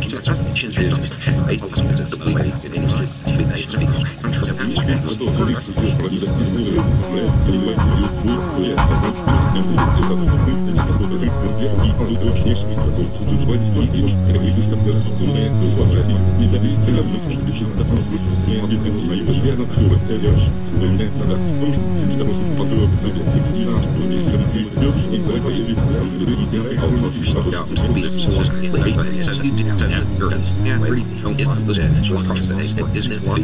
Сейчас, через 10 минут, Isn't it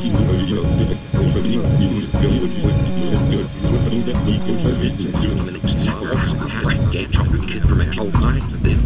Kid Brett, Old Night,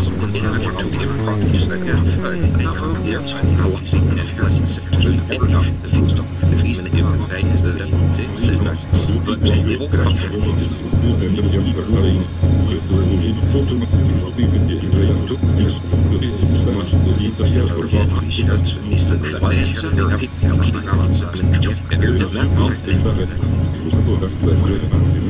the real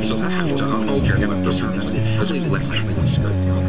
Zodat je moet allemaal keer hebben, dat is een les. Dat.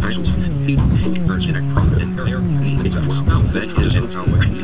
profit and profit and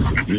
Спасибо.